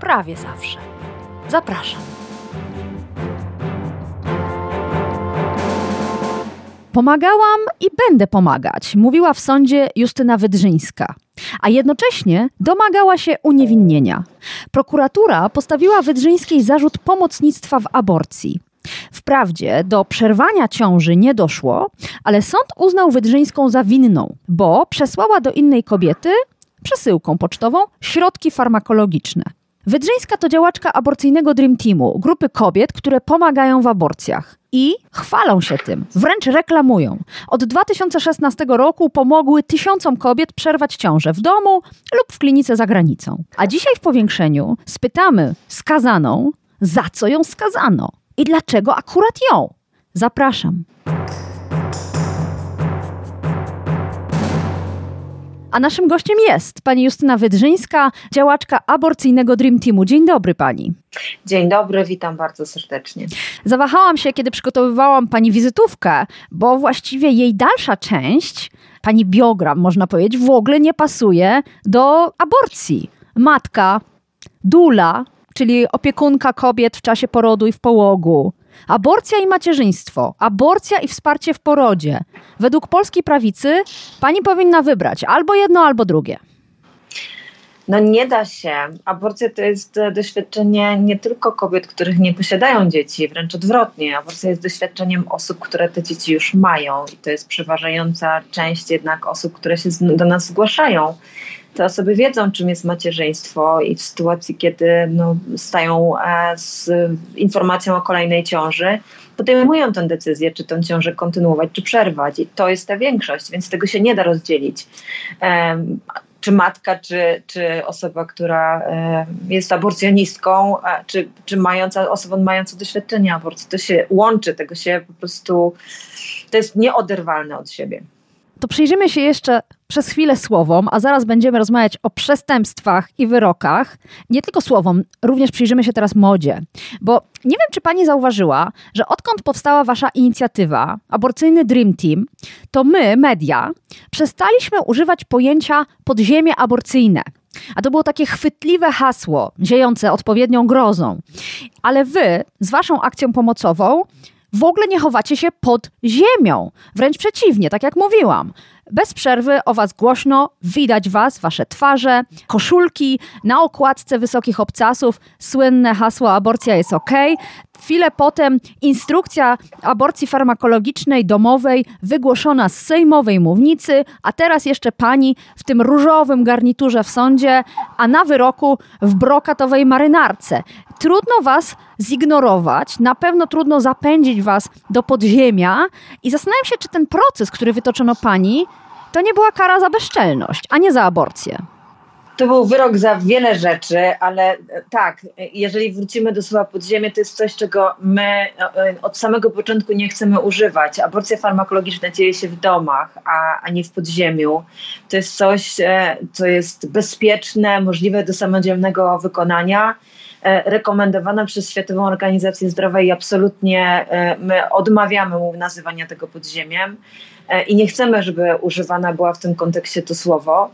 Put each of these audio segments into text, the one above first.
prawie zawsze. Zapraszam. Pomagałam i będę pomagać, mówiła w sądzie Justyna Wydrzyńska, a jednocześnie domagała się uniewinnienia. Prokuratura postawiła Wydrzyńskiej zarzut pomocnictwa w aborcji. Wprawdzie do przerwania ciąży nie doszło, ale sąd uznał Wydrzyńską za winną, bo przesłała do innej kobiety przesyłką pocztową środki farmakologiczne. Wydrzyńska to działaczka aborcyjnego Dream Teamu, grupy kobiet, które pomagają w aborcjach. I chwalą się tym, wręcz reklamują. Od 2016 roku pomogły tysiącom kobiet przerwać ciążę w domu lub w klinice za granicą. A dzisiaj w powiększeniu spytamy skazaną, za co ją skazano i dlaczego akurat ją. Zapraszam. A naszym gościem jest pani Justyna Wydrzyńska, działaczka aborcyjnego Dream Teamu. Dzień dobry pani. Dzień dobry, witam bardzo serdecznie. Zawahałam się, kiedy przygotowywałam pani wizytówkę, bo właściwie jej dalsza część, pani biogram, można powiedzieć, w ogóle nie pasuje do aborcji. Matka, dula, czyli opiekunka kobiet w czasie porodu i w połogu, Aborcja i macierzyństwo, aborcja i wsparcie w porodzie. Według polskiej prawicy pani powinna wybrać albo jedno, albo drugie. No nie da się. Aborcja to jest doświadczenie nie tylko kobiet, których nie posiadają dzieci, wręcz odwrotnie. Aborcja jest doświadczeniem osób, które te dzieci już mają i to jest przeważająca część jednak osób, które się do nas zgłaszają te osoby wiedzą, czym jest macierzyństwo i w sytuacji, kiedy no, stają e, z informacją o kolejnej ciąży, podejmują tę decyzję, czy tę ciążę kontynuować, czy przerwać. I to jest ta większość, więc tego się nie da rozdzielić. czy matka, czy, czy osoba, która jest aborcjonistką, czy, czy mająca, osobą mającą doświadczenie aborcji. To się łączy, tego się po prostu, to jest nieoderwalne od siebie to przyjrzymy się jeszcze przez chwilę słowom, a zaraz będziemy rozmawiać o przestępstwach i wyrokach. Nie tylko słowom, również przyjrzymy się teraz modzie. Bo nie wiem, czy pani zauważyła, że odkąd powstała wasza inicjatywa, aborcyjny Dream Team, to my, media, przestaliśmy używać pojęcia podziemie aborcyjne. A to było takie chwytliwe hasło, ziejące odpowiednią grozą. Ale wy z waszą akcją pomocową w ogóle nie chowacie się pod ziemią. Wręcz przeciwnie, tak jak mówiłam. Bez przerwy o was głośno, widać was, wasze twarze, koszulki, na okładce wysokich obcasów, słynne hasło aborcja jest ok. Chwilę potem instrukcja aborcji farmakologicznej domowej wygłoszona z sejmowej mównicy, a teraz jeszcze pani w tym różowym garniturze w sądzie, a na wyroku w brokatowej marynarce. Trudno was zignorować, na pewno trudno zapędzić was do podziemia i zastanawiam się, czy ten proces, który wytoczono pani, to nie była kara za bezczelność, a nie za aborcję. To był wyrok za wiele rzeczy, ale e, tak, jeżeli wrócimy do słowa podziemie, to jest coś, czego my e, od samego początku nie chcemy używać. Aborcja farmakologiczna dzieje się w domach, a, a nie w podziemiu. To jest coś, e, co jest bezpieczne, możliwe do samodzielnego wykonania rekomendowane przez Światową Organizację Zdrowia i absolutnie my odmawiamy nazywania tego podziemiem i nie chcemy, żeby używana była w tym kontekście to słowo.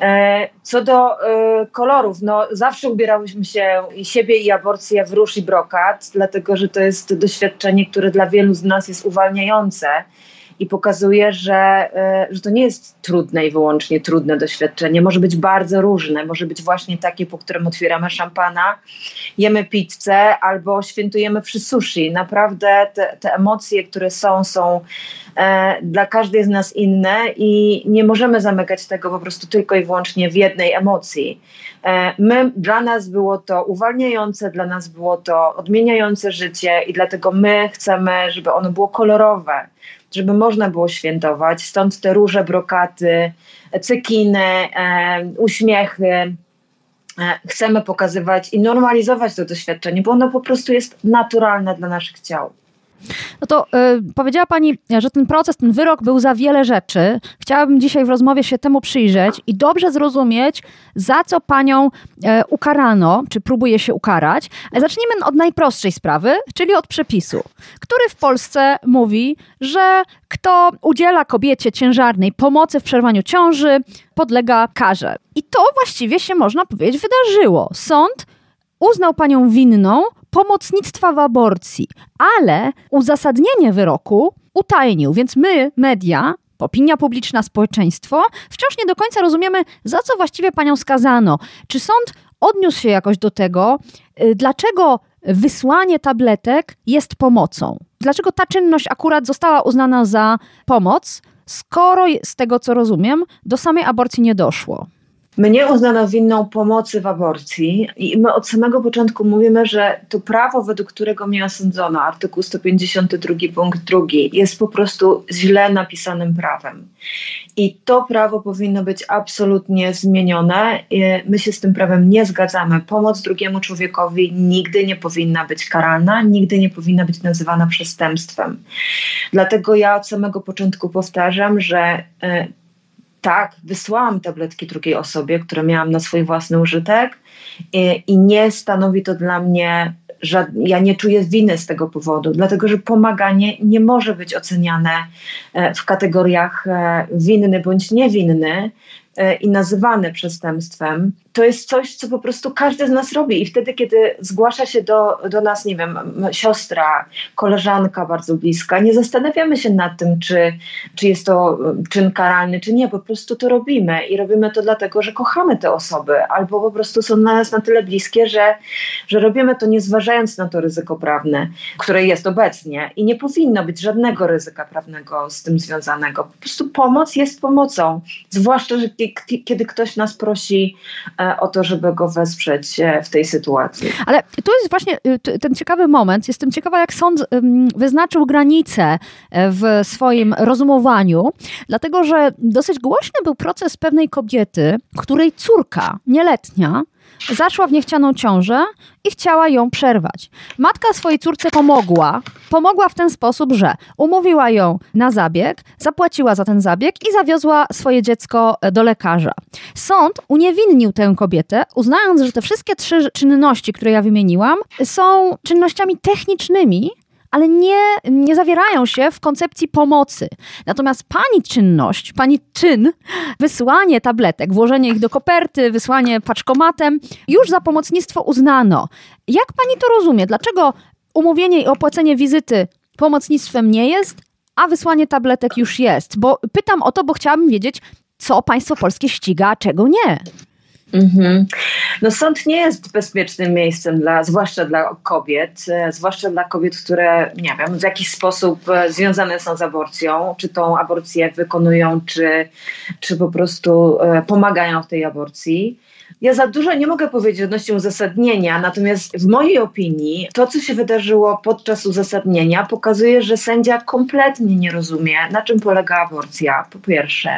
E, co do e, kolorów, no zawsze ubierałyśmy się i siebie i aborcję w róż i brokat, dlatego że to jest doświadczenie, które dla wielu z nas jest uwalniające i pokazuje, że, e, że to nie jest trudne i wyłącznie trudne doświadczenie. Może być bardzo różne. Może być właśnie takie, po którym otwieramy szampana, jemy pizzę albo świętujemy przy sushi. Naprawdę te, te emocje, które są, są e, dla każdej z nas inne i nie możemy zamykać tego po prostu tylko i wyłącznie w jednej emocji. E, my, dla nas było to uwalniające, dla nas było to odmieniające życie i dlatego my chcemy, żeby ono było kolorowe żeby można było świętować. Stąd te róże, brokaty, cekiny, e, uśmiechy. chcemy pokazywać i normalizować to doświadczenie, bo ono po prostu jest naturalne dla naszych ciał. No to y, powiedziała Pani, że ten proces, ten wyrok był za wiele rzeczy. Chciałabym dzisiaj w rozmowie się temu przyjrzeć i dobrze zrozumieć, za co Panią y, ukarano, czy próbuje się ukarać. Ale zacznijmy od najprostszej sprawy, czyli od przepisu, który w Polsce mówi, że kto udziela kobiecie ciężarnej pomocy w przerwaniu ciąży, podlega karze. I to właściwie się, można powiedzieć, wydarzyło. Sąd uznał panią winną pomocnictwa w aborcji, ale uzasadnienie wyroku utajnił, więc my, media, opinia publiczna, społeczeństwo, wciąż nie do końca rozumiemy, za co właściwie panią skazano. Czy sąd odniósł się jakoś do tego, y, dlaczego wysłanie tabletek jest pomocą? Dlaczego ta czynność akurat została uznana za pomoc, skoro z tego co rozumiem, do samej aborcji nie doszło? Mnie uznano winną pomocy w aborcji i my od samego początku mówimy, że to prawo, według którego mnie osądzono, artykuł 152 punkt 2, jest po prostu źle napisanym prawem. I to prawo powinno być absolutnie zmienione. My się z tym prawem nie zgadzamy. Pomoc drugiemu człowiekowi nigdy nie powinna być karalna, nigdy nie powinna być nazywana przestępstwem. Dlatego ja od samego początku powtarzam, że e, tak, wysłałam tabletki drugiej osobie, które miałam na swój własny użytek i, i nie stanowi to dla mnie ja nie czuję winy z tego powodu, dlatego że pomaganie nie może być oceniane e, w kategoriach e, winny bądź niewinny, i nazywane przestępstwem, to jest coś, co po prostu każdy z nas robi. I wtedy, kiedy zgłasza się do, do nas, nie wiem, siostra, koleżanka bardzo bliska, nie zastanawiamy się nad tym, czy, czy jest to czyn karalny, czy nie. Po prostu to robimy i robimy to dlatego, że kochamy te osoby, albo po prostu są dla nas na tyle bliskie, że, że robimy to nie zważając na to ryzyko prawne, które jest obecnie i nie powinno być żadnego ryzyka prawnego z tym związanego. Po prostu pomoc jest pomocą, zwłaszcza, że kiedy ktoś nas prosi e, o to, żeby go wesprzeć e, w tej sytuacji. Ale tu jest właśnie y, ten ciekawy moment. Jestem ciekawa, jak sąd wyznaczył granice e, w swoim rozumowaniu, dlatego że dosyć głośny był proces pewnej kobiety, której córka nieletnia zaszła w niechcianą ciążę i chciała ją przerwać. Matka swojej córce pomogła. Pomogła w ten sposób, że umówiła ją na zabieg, zapłaciła za ten zabieg i zawiozła swoje dziecko do lekarza. Sąd uniewinnił tę kobietę, uznając, że te wszystkie trzy czynności, które ja wymieniłam, są czynnościami technicznymi, ale nie, nie zawierają się w koncepcji pomocy. Natomiast pani czynność, pani czyn, wysłanie tabletek, włożenie ich do koperty, wysłanie paczkomatem, już za pomocnictwo uznano. Jak pani to rozumie? Dlaczego umówienie i opłacenie wizyty pomocnictwem nie jest, a wysłanie tabletek już jest? Bo pytam o to, bo chciałabym wiedzieć, co państwo polskie ściga, a czego nie. Mhm. No sąd nie jest bezpiecznym miejscem, dla, zwłaszcza dla kobiet, e, zwłaszcza dla kobiet, które nie wiem, w jakiś sposób e, związane są z aborcją, czy tą aborcję wykonują, czy, czy po prostu e, pomagają w tej aborcji. Ja za dużo nie mogę powiedzieć odnośnie uzasadnienia, natomiast w mojej opinii to, co się wydarzyło podczas uzasadnienia, pokazuje, że sędzia kompletnie nie rozumie, na czym polega aborcja, po pierwsze.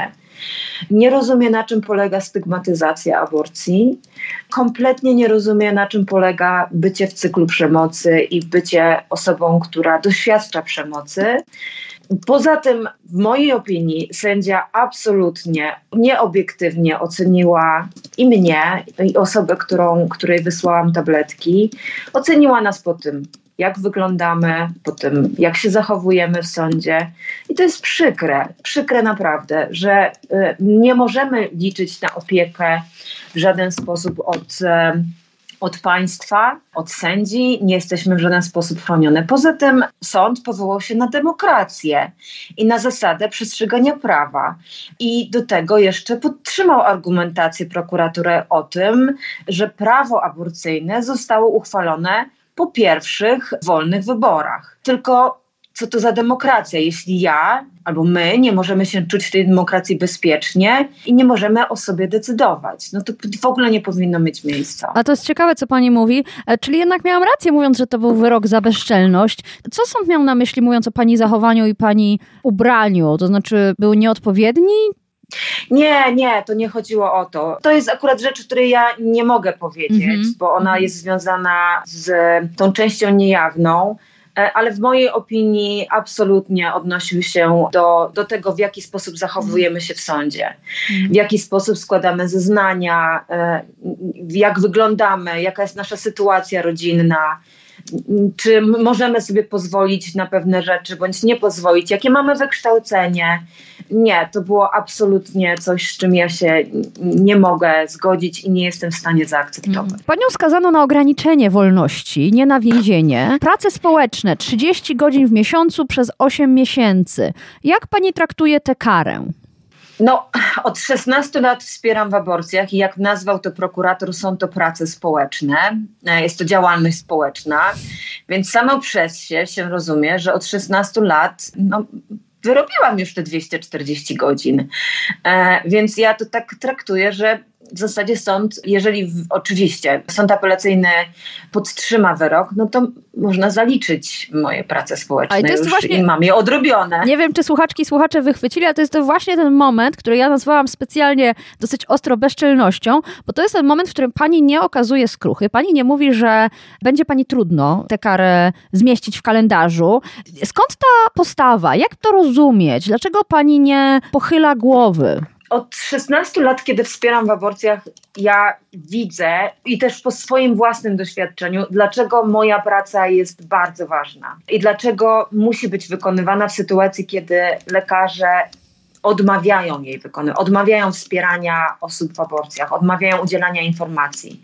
Nie rozumie, na czym polega stygmatyzacja aborcji. Kompletnie nie rozumie, na czym polega bycie w cyklu przemocy i bycie osobą, która doświadcza przemocy. Poza tym, w mojej opinii, sędzia absolutnie nieobiektywnie oceniła i mnie, i osobę, którą, której wysłałam tabletki. Oceniła nas po tym, jak wyglądamy, po tym, jak się zachowujemy w sądzie. I to jest przykre, przykre naprawdę, że y, nie możemy liczyć na opiekę w żaden sposób od, y, od państwa, od sędzi, nie jesteśmy w żaden sposób chronione. Poza tym sąd powołał się na demokrację i na zasadę przestrzegania prawa. I do tego jeszcze podtrzymał argumentację prokuratury o tym, że prawo aborcyjne zostało uchwalone po pierwszych wolnych wyborach. Tylko co to za demokracja, jeśli ja albo my nie możemy się czuć w tej demokracji bezpiecznie i nie możemy o sobie decydować. No to w ogóle nie powinno mieć miejsca. A to jest ciekawe, co pani mówi. E, czyli jednak miałam rację, mówiąc, że to był wyrok za bezczelność. Co sąd miał na myśli, mówiąc o pani zachowaniu i pani ubraniu? To znaczy, był nieodpowiedni? Nie, nie, to nie chodziło o to. To jest akurat rzecz, której ja nie mogę powiedzieć, Mhm. bo ona Mhm. jest związana z tą częścią niejawną. E, Ale w mojej opinii absolutnie odnosił się do, do tego, w jaki sposób zachowujemy się w sądzie, w jaki sposób składamy zeznania, e, jak wyglądamy, jaka jest nasza sytuacja rodzinna, czy możemy sobie pozwolić na pewne rzeczy, bądź nie pozwolić, jakie mamy wykształcenie. Nie, to było absolutnie coś, z czym ja się nie mogę zgodzić i nie jestem w stanie zaakceptować. Panią skazano na ograniczenie wolności, nie na więzienie. Prace społeczne 30 godzin w miesiącu przez 8 miesięcy. Jak pani traktuje tę karę? No, od 16 lat wspieram w aborcjach i jak nazwał to prokurator, są to prace społeczne, e, jest to działalność społeczna, więc samo przez się się rozumie, że od 16 lat no, wyrobiłam już te 240 godzin. E, więc ja to tak traktuję, że w zasadzie sąd, jeżeli w, oczywiście sąd apelacyjny podtrzyma wyrok, no to można zaliczyć moje prace społeczne Ale to jest już właśnie- i mam je odrobione. Nie wiem, czy słuchaczki i słuchacze wychwycili, ale to jest to właśnie ten moment, który ja nazwałam specjalnie dosyć ostro bezczelnością, bo to jest ten moment, w którym pani nie okazuje skruchy. Pani nie mówi, że będzie pani trudno tę karę zmieścić w kalendarzu. Skąd ta postawa? Jak to rozumieć? Dlaczego pani nie pochyla głowy? Od 16 lat, kiedy wspieram w aborcjach, ja widzę i też po swoim własnym doświadczeniu, dlaczego moja praca jest bardzo ważna i dlaczego musi być wykonywana w sytuacji, kiedy lekarze odmawiają jej wykonywania, odmawiają wspierania osób w aborcjach, odmawiają udzielania informacji.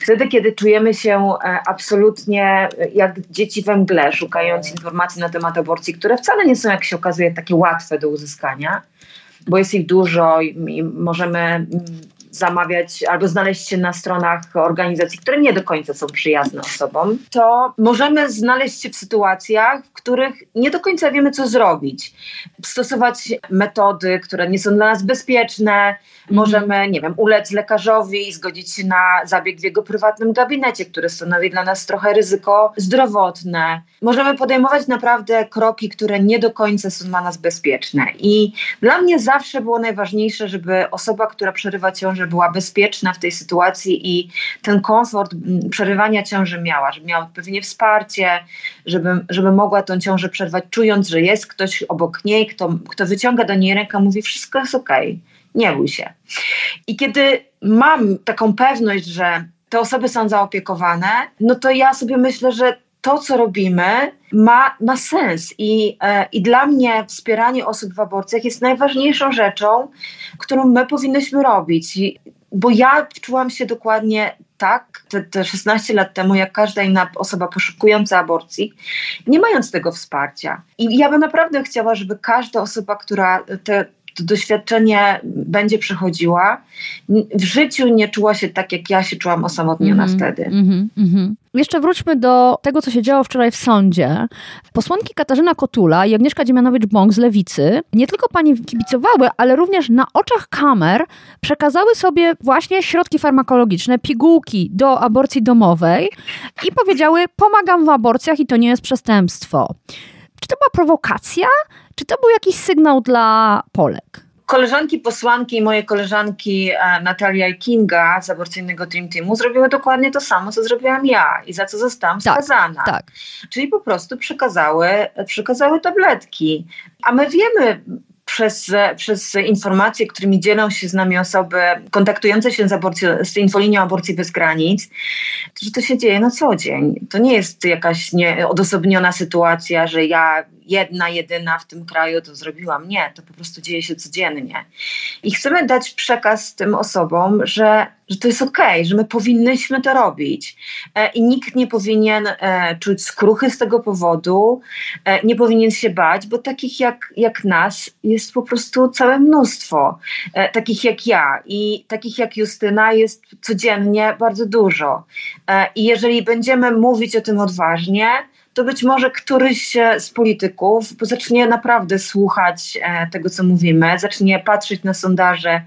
Wtedy, kiedy czujemy się e, absolutnie e, jak dzieci we mgle, szukając informacji na temat aborcji, które wcale nie są, jak się okazuje, takie łatwe do uzyskania, bo jest ich dużo i, możemy zamawiać albo znaleźć się na stronach organizacji, które nie do końca są przyjazne osobom, to możemy znaleźć się w sytuacjach, w których nie do końca wiemy, co zrobić. Stosować metody, które nie są dla nas bezpieczne. Możemy, nie wiem, ulec lekarzowi zgodzić się na zabieg w jego prywatnym gabinecie, który stanowi dla nas trochę ryzyko zdrowotne. Możemy podejmować naprawdę kroki, które nie do końca są dla nas bezpieczne. I dla mnie zawsze było najważniejsze, żeby osoba, która przerywa ciążę, była bezpieczna w tej sytuacji i ten komfort mm, przerywania ciąży miała, żeby miała odpowiednie wsparcie, żeby, żeby mogła tą ciążę przerwać, czując, że jest ktoś obok niej, kto, kto wyciąga do niej rękę, mówi: Wszystko jest okej, nie bój się. I kiedy mam taką pewność, że te osoby są zaopiekowane, no to ja sobie myślę, że to, co robimy, ma, ma sens. I, e, I dla mnie wspieranie osób w aborcjach jest najważniejszą rzeczą, którą my powinnyśmy robić. I, bo ja czułam się dokładnie tak, te, te 16 lat temu, jak każda inna osoba poszukująca aborcji, nie mając tego wsparcia. I ja bym naprawdę chciała, żeby każda osoba, która te, to doświadczenie będzie przechodziła, n- w życiu nie czuła się tak, jak ja się czułam osamotniona Mhm, wtedy. mhm, mhm. Jeszcze wróćmy do tego, co się działo wczoraj w sądzie. Posłanki Katarzyna Kotula i Agnieszka Dziemianowicz-Bąk z Lewicy nie tylko pani kibicowały, ale również na oczach kamer przekazały sobie właśnie środki farmakologiczne, pigułki do aborcji domowej i powiedziały: Pomagam w aborcjach i to nie jest przestępstwo. Czy to była prowokacja, czy to był jakiś sygnał dla Polek? Koleżanki posłanki i moje koleżanki e, Natalia i Kinga z aborcyjnego Dream Teamu zrobiły dokładnie to samo, co zrobiłam ja i za co zostałam Tak, skazana. Tak. Czyli po prostu przekazały, przekazały tabletki. A my wiemy przez, przez informacje, którymi dzielą się z nami osoby kontaktujące się z, aborcją, z infolinią aborcji bez granic, że to się dzieje na co dzień. To nie jest jakaś nie, odosobniona sytuacja, że ja jedna, jedyna w tym kraju to zrobiłam. Nie, to po prostu dzieje się codziennie. I chcemy dać przekaz tym osobom, że, że to jest okej, że my powinnyśmy to robić. E, I nikt nie powinien e, czuć skruchy z tego powodu, e, nie powinien się bać, bo takich jak, jak nas jest po prostu całe mnóstwo. E, takich jak ja i takich jak Justyna jest codziennie bardzo dużo. E, I jeżeli będziemy mówić o tym odważnie, to być może któryś e, z polityków zacznie naprawdę słuchać tego, co mówimy, zacznie patrzeć na sondaże,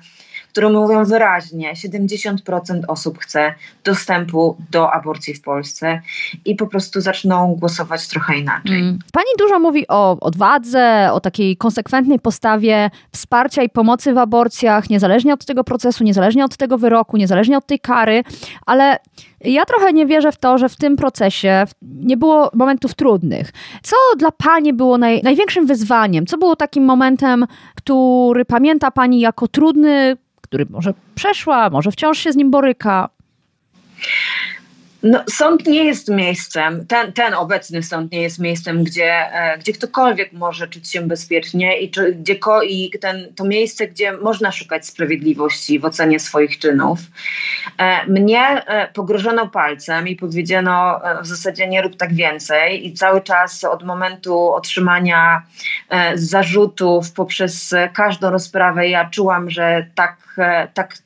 które mówią wyraźnie, 70% osób chce dostępu do aborcji w Polsce i po prostu zaczną głosować trochę inaczej. Mm. Pani dużo mówi o odwadze, o takiej konsekwentnej postawie wsparcia i pomocy w aborcjach, niezależnie od tego procesu, niezależnie od tego wyroku, niezależnie od tej kary, ale ja trochę nie wierzę w to, że w tym procesie nie było momentów trudnych. Co dla Pani było naj, największym wyzwaniem? Co było takim momentem, który pamięta Pani jako trudny, który może przeszła, może wciąż się z nim boryka? No, sąd nie jest miejscem, ten, ten obecny sąd nie jest miejscem, gdzie, e, gdzie ktokolwiek może czuć się bezpiecznie i, czy, gdzie ko, i ten, to miejsce, gdzie można szukać sprawiedliwości w ocenie swoich czynów. E, mnie e, pogrożono palcem i powiedziano w zasadzie nie rób tak więcej i cały czas od momentu otrzymania zarzutów poprzez każdą rozprawę ja czułam, że tak, tak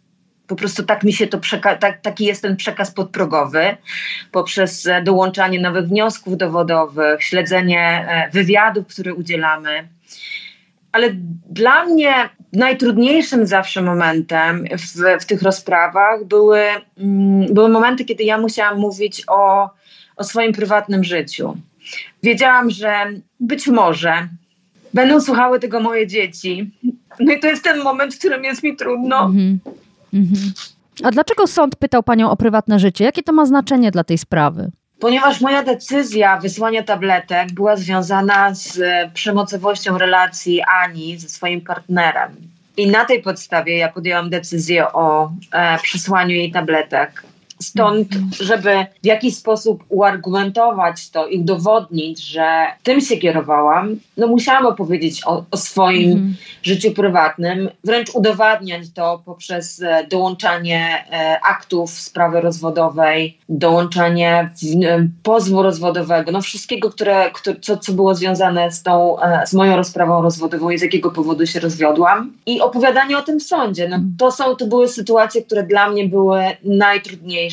po prostu tak mi się to przeka- tak, taki jest ten przekaz podprogowy poprzez e, dołączanie nowych wniosków dowodowych, śledzenie e, wywiadów, które udzielamy. Ale dla mnie najtrudniejszym zawsze momentem w, w tych rozprawach były, mm, były momenty, kiedy ja musiałam mówić o, o swoim prywatnym życiu. Wiedziałam, że być może będą słuchały tego moje dzieci. No i to jest ten moment, w którym jest mi trudno. Mhm. Mhm. A dlaczego sąd pytał Panią o prywatne życie? Jakie to ma znaczenie dla tej sprawy? Ponieważ moja decyzja wysłania tabletek była związana z e, przemocowością relacji Ani ze swoim partnerem. I na tej podstawie ja podjęłam decyzję o e, jej tabletek. Stąd, żeby w jakiś sposób uargumentować to i udowodnić, że tym się kierowałam, no musiałam opowiedzieć o, o swoim Mhm. życiu prywatnym, wręcz udowadniać to poprzez e, dołączanie e, aktów sprawy rozwodowej, dołączanie pozwu rozwodowego, no wszystkiego, które, co, co było związane z, tą, e, z moją rozprawą rozwodową i z jakiego powodu się rozwiodłam. I opowiadanie o tym w sądzie. No, to, są, to były sytuacje, które dla mnie były najtrudniejsze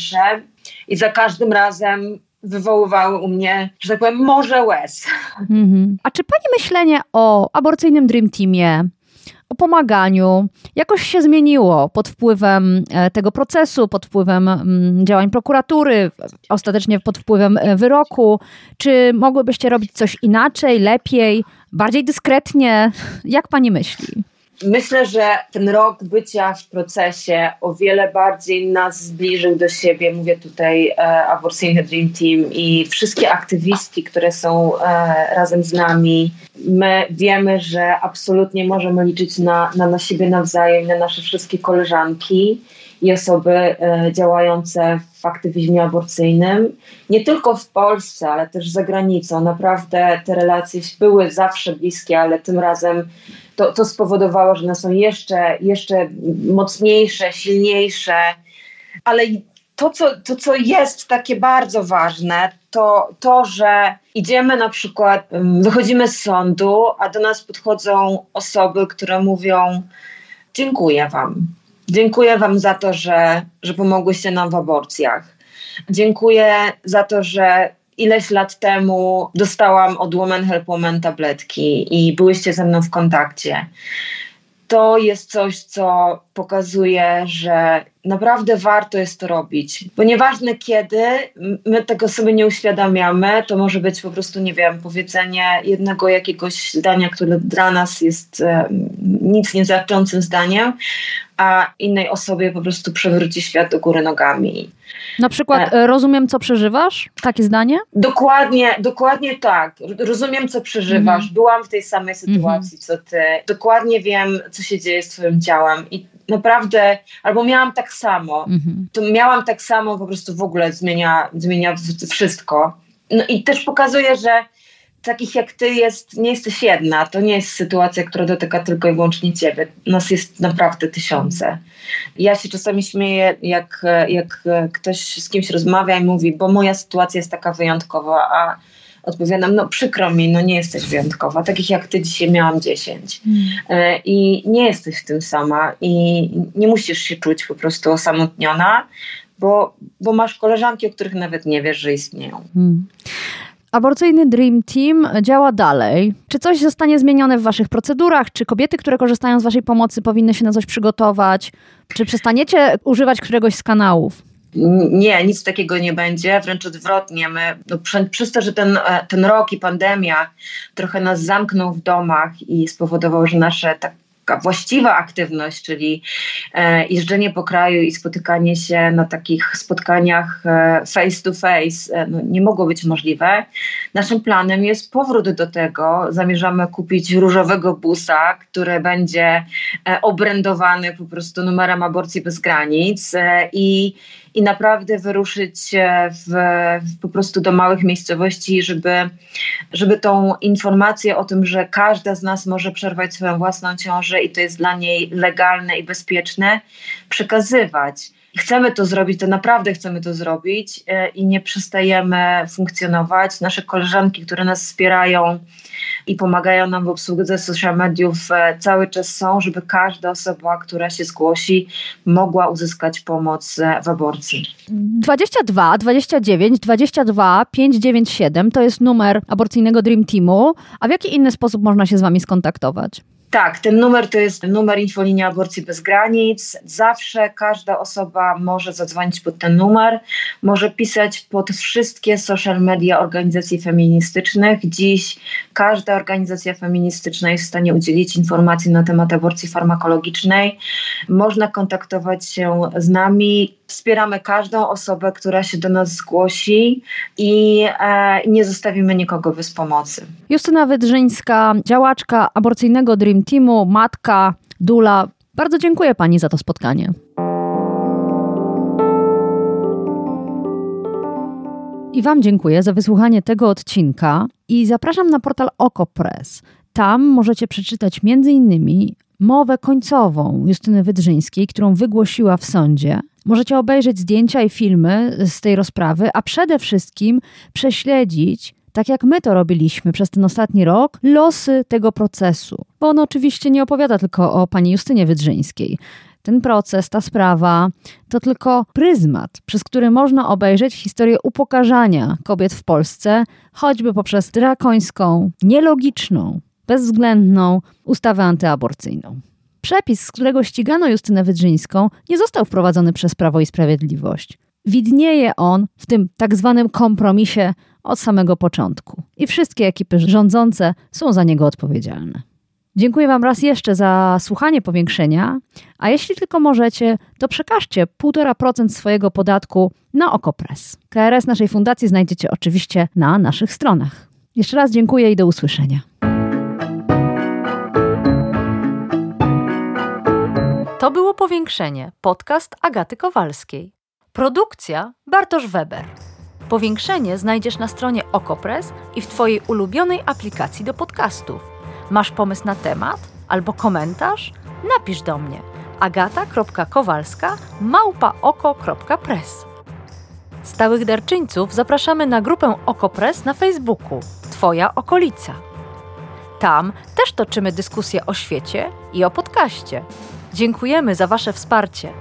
i za każdym razem wywoływały u mnie, że tak powiem, morze łez. Mhm. A czy Pani myślenie o aborcyjnym Dream Teamie, o pomaganiu, jakoś się zmieniło pod wpływem e, tego procesu, pod wpływem mm, działań prokuratury, ostatecznie pod wpływem e, wyroku? Czy mogłybyście robić coś inaczej, lepiej, bardziej dyskretnie? Jak Pani myśli? Myślę, że ten rok bycia w procesie o wiele bardziej nas zbliżył do siebie. Mówię tutaj e, aborcyjny Dream Team i wszystkie aktywistki, które są e, razem z nami. My wiemy, że absolutnie możemy liczyć na, na, na siebie nawzajem, na nasze wszystkie koleżanki i osoby e, działające w aktywizmie aborcyjnym. Nie tylko w Polsce, ale też za granicą. Naprawdę te relacje były zawsze bliskie, ale tym razem to, to spowodowało, że one są jeszcze, jeszcze mocniejsze, silniejsze. Ale to co, to, co jest takie bardzo ważne, to to, że idziemy na przykład, wychodzimy z sądu, a do nas podchodzą osoby, które mówią: Dziękuję Wam. Dziękuję Wam za to, że, że pomogłyście nam w aborcjach. Dziękuję za to, że ileś lat temu dostałam od Woman Help Woman tabletki i byłyście ze mną w kontakcie. To jest coś, co pokazuje, że naprawdę warto jest to robić. Bo nieważne kiedy, my tego sobie nie uświadamiamy, to może być po prostu, nie wiem, powiedzenie jednego jakiegoś zdania, które dla nas jest e, nic nie znaczącym zdaniem, a innej osobie po prostu przewróci świat do góry nogami. Na przykład, e, rozumiem, co przeżywasz? Takie zdanie? Dokładnie, dokładnie tak. Rozumiem, co przeżywasz. Mhm. Byłam w tej samej sytuacji, co ty. Dokładnie wiem, co się dzieje z twoim ciałem. I naprawdę, albo miałam tak samo. Mhm. To miałam tak samo, po prostu w ogóle zmienia, zmienia wszystko. No i też pokazuje, że takich jak ty jest, nie jesteś jedna. To nie jest sytuacja, która dotyka tylko i wyłącznie ciebie. Nas jest naprawdę tysiące. Ja się czasami śmieję, jak, jak ktoś z kimś rozmawia i mówi, bo moja sytuacja jest taka wyjątkowa, a odpowiadam, no przykro mi, no nie jesteś wyjątkowa. Takich jak ty dzisiaj miałam 10. E, I nie jesteś w tym sama i nie musisz się czuć po prostu osamotniona, bo, bo masz koleżanki, o których nawet nie wiesz, że istnieją. Mm. aborcyjny Dream Team działa dalej. Czy coś zostanie zmienione w waszych procedurach? Czy kobiety, które korzystają z waszej pomocy, powinny się na coś przygotować? Czy przestaniecie używać któregoś z kanałów? Nie, nic takiego nie będzie, wręcz odwrotnie. My, no, przez to, że ten, e, ten rok i pandemia trochę nas zamknął w domach i spowodował, że nasze tak właściwa aktywność, czyli e, jeżdżenie po kraju i spotykanie się na takich spotkaniach e, face to face e, no, nie mogło być możliwe. Naszym planem jest powrót do tego. Zamierzamy kupić różowego busa, który będzie obrędowany po prostu numerem aborcji bez granic i i naprawdę wyruszyć w, w, po prostu do małych miejscowości, żeby, żeby tą informację o tym, że każda z nas może przerwać swoją własną ciążę i to jest dla niej legalne i bezpieczne, przekazywać. Chcemy to zrobić, to naprawdę chcemy to zrobić e, i nie przestajemy funkcjonować. Nasze koleżanki, które nas wspierają, i pomagają nam w obsłudze social mediów e, cały czas są, żeby każda osoba, która się zgłosi, mogła uzyskać pomoc e, w aborcji. 22 29 22 597 to jest numer aborcyjnego Dream Teamu. A w jaki inny sposób można się z Wami skontaktować? Tak, ten numer to jest numer infolinia aborcji bez granic. Zawsze każda osoba może zadzwonić pod ten numer, może pisać pod wszystkie social media organizacji feministycznych. Dziś każda organizacja feministyczna jest w stanie udzielić informacji na temat aborcji farmakologicznej. Można kontaktować się z nami. Wspieramy każdą osobę, która się do nas zgłosi i e, nie zostawimy nikogo bez pomocy. Justyna Wydrzyńska, działaczka aborcyjnego Dream Teamu, matka, dula. Bardzo dziękuję Pani za to spotkanie. I Wam dziękuję za wysłuchanie tego odcinka i zapraszam na portal OkoPress. Tam możecie przeczytać m.in. mowę końcową Justyny Wydrzyńskiej, którą wygłosiła w sądzie. Możecie obejrzeć zdjęcia i filmy z tej rozprawy, a przede wszystkim prześledzić tak jak my to robiliśmy przez ten ostatni rok, losy tego procesu. Bo on oczywiście nie opowiada tylko o pani Justynie Wydrzyńskiej. Ten proces, ta sprawa to tylko pryzmat, przez który można obejrzeć historię upokarzania kobiet w Polsce, choćby poprzez drakońską, nielogiczną, bezwzględną ustawę antyaborcyjną. Przepis, z którego ścigano Justynę Wydrzyńską, nie został wprowadzony przez Prawo i Sprawiedliwość. Widnieje on w tym tak zwanym kompromisie od samego początku. I wszystkie ekipy rządzące są za niego odpowiedzialne. Dziękuję Wam raz jeszcze za słuchanie powiększenia, a jeśli tylko możecie, to przekażcie 1,5% swojego podatku na Okopres. KRS naszej fundacji znajdziecie oczywiście na naszych stronach. Jeszcze raz dziękuję i do usłyszenia. To było powiększenie, podcast Agaty Kowalskiej. Produkcja Bartosz Weber. Powiększenie znajdziesz na stronie Okopres i w Twojej ulubionej aplikacji do podcastów. Masz pomysł na temat albo komentarz? Napisz do mnie agata.kowalska małpaoko.press. Stałych darczyńców zapraszamy na grupę Okopres na Facebooku Twoja okolica. Tam też toczymy dyskusje o świecie i o podcaście. Dziękujemy za Wasze wsparcie.